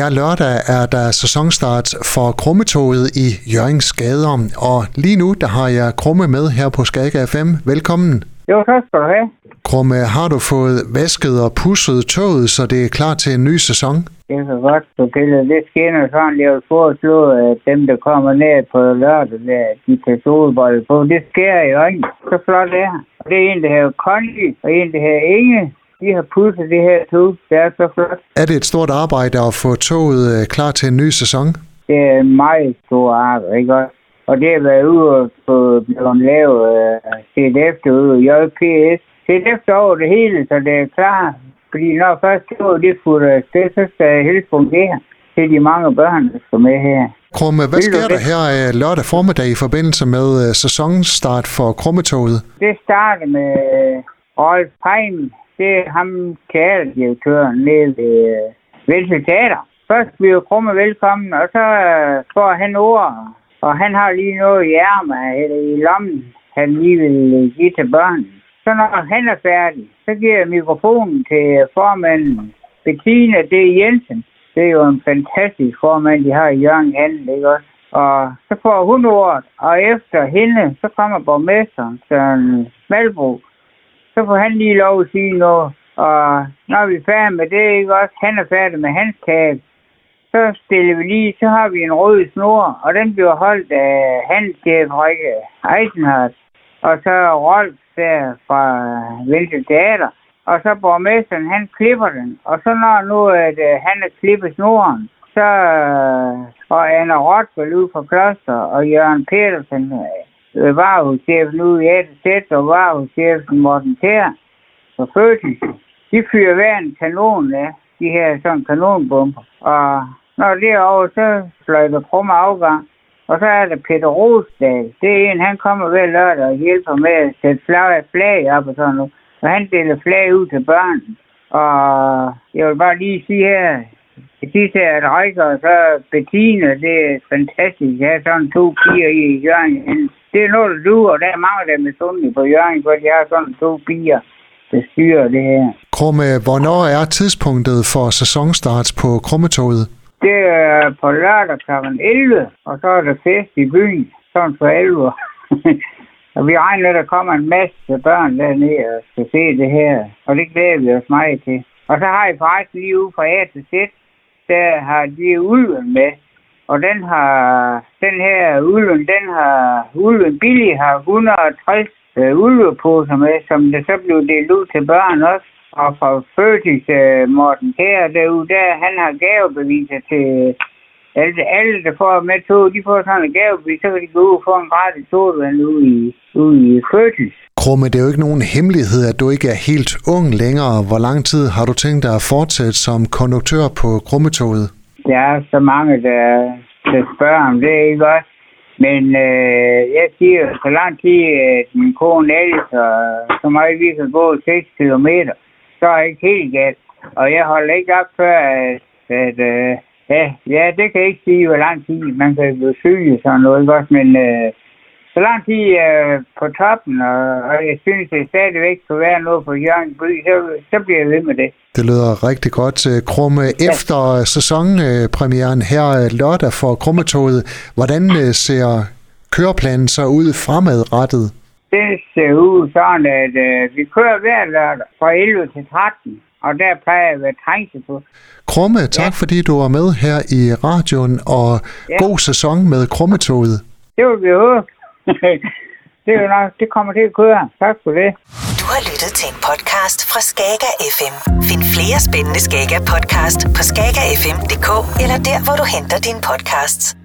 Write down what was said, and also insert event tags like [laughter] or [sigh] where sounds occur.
Her lørdag er der sæsonstart for Krummetoget i Jørgens Gader, og lige nu der har jeg Krumme med her på Skaga FM. Velkommen. Jo, tak skal du have. Krumme, har du fået vasket og pusset toget, så det er klar til en ny sæson? Det er så godt, du piller. Det skinner sådan, jeg vil foreslå, at dem, der kommer ned på lørdag, der, de kan solbold på. Det sker jo ikke. Så flot det. Det er en, der hedder Conny, og en, der hedder Inge de har pudset det her tog. Det er så flot. Er det et stort arbejde at få toget øh, klar til en ny sæson? Det er en meget stor arbejde, ikke også? Og det har været ude på blevet lavet uh, set efter ude i JPS. Efter over det hele, så det er klar. Fordi når først toget det fuldt det, så skal det helst fungere til de mange børn, der skal med her. Krumme, hvad sker der her øh, lørdag formiddag i forbindelse med sæsonstart for Krummetoget? Det starter med Rolf Heim, det er ham teaterdirektøren nede ved uh, Velse Teater. Først bliver Krumme velkommen, og så øh, får han ord. Og han har lige noget i ærmet eller i lommen, han lige vil øh, give til børnene. Så når han er færdig, så giver jeg mikrofonen til formanden Bettina D. Jensen. Det er jo en fantastisk formand, de har i Jørgen Handel, ikke også? Og så får hun ordet, og efter hende, så kommer borgmesteren, Søren Malbro, så får han lige lov at sige noget. Og når vi er færdige med det, ikke også, han er færdig med hans tab, så stiller vi lige, så har vi en rød snor, og den bliver holdt af handelschef Rikke Eisenhardt, og så Rolf der fra Venstre Teater, og så borgmesteren, han klipper den, og så når nu, at uh, han er klippet snoren, så, uh, og Anna Rotvald ud fra Kloster, og Jørgen Petersen, øh, Øh, varehuschefen ude i ATZ og varehuschefen Morten Tær for Fødsel. De fyrer hver en kanon af de her sådan kanonbomber. Og når det er over, så fløjter krumme afgang. Og så er der Peter Rosdal. Det er en, han kommer hver lørdag og hjælper med at sætte flag, flag op og sådan noget. Og han deler flag ud til børn. Og jeg vil bare lige sige her, det sidste er at Rikker og så Bettina, det er fantastisk. Jeg har sådan to piger i Jørgen det er noget, du og der er mange, der er misundelige på Jørgen, for de har sådan to piger, der styrer det her. Krumme, hvornår er tidspunktet for sæsonstart på Krummetoget? Det er på lørdag kl. 11, og så er der fest i byen, sådan for 11. [laughs] og vi regner, at der kommer en masse børn dernede og skal se det her, og det glæder vi os meget til. Og så har I faktisk lige ude fra A til Z, der har de ulven med, og den har, den her ulven, den har, ulven billig har 160 øh, ulveposer med, som det så blev delt ud til børn også. Og fra Føtis øh, Morten Kær derude, der han har gavebeviser til alle, alle, der får med tog, de får sådan en gavebevis, så kan de gå ud og få en gratis sodavand ude i, ude i Føtis. Krumme, det er jo ikke nogen hemmelighed, at du ikke er helt ung længere. Hvor lang tid har du tænkt dig at fortsætte som konduktør på Krummetoget? Der er så mange, der, der spørger om det, ikke også? Men øh, jeg siger, så lang tid, at min kone elsker, så meget vi kan gå 6 km, så er jeg ikke helt galt. Og jeg holder ikke op før, at, at øh, ja, ja, det kan jeg ikke sige, hvor lang tid man kan blive syg og sådan noget, ikke også? Men øh, så lang tid øh, på toppen, og, og jeg synes, det stadigvæk skal være noget på Jørgen by, så, så bliver jeg ved med det. Det lyder rigtig godt. Krumme, efter ja. sæsonpremieren her lørdag for Krummetoget, hvordan øh, ser køreplanen så ud fremadrettet? Det ser ud sådan, at øh, vi kører hver lørdag fra 11 til 13 og der plejer jeg at være trængsel på. Krumme, tak ja. fordi du var med her i radioen, og ja. god sæson med Krummetoget. Det vil vi håbe. [laughs] det er jo nok, det kommer til at køre. Tak for det. Du har lyttet til en podcast fra Skager FM. Find flere spændende Skager podcast på skagerfm.dk eller der, hvor du henter dine podcasts.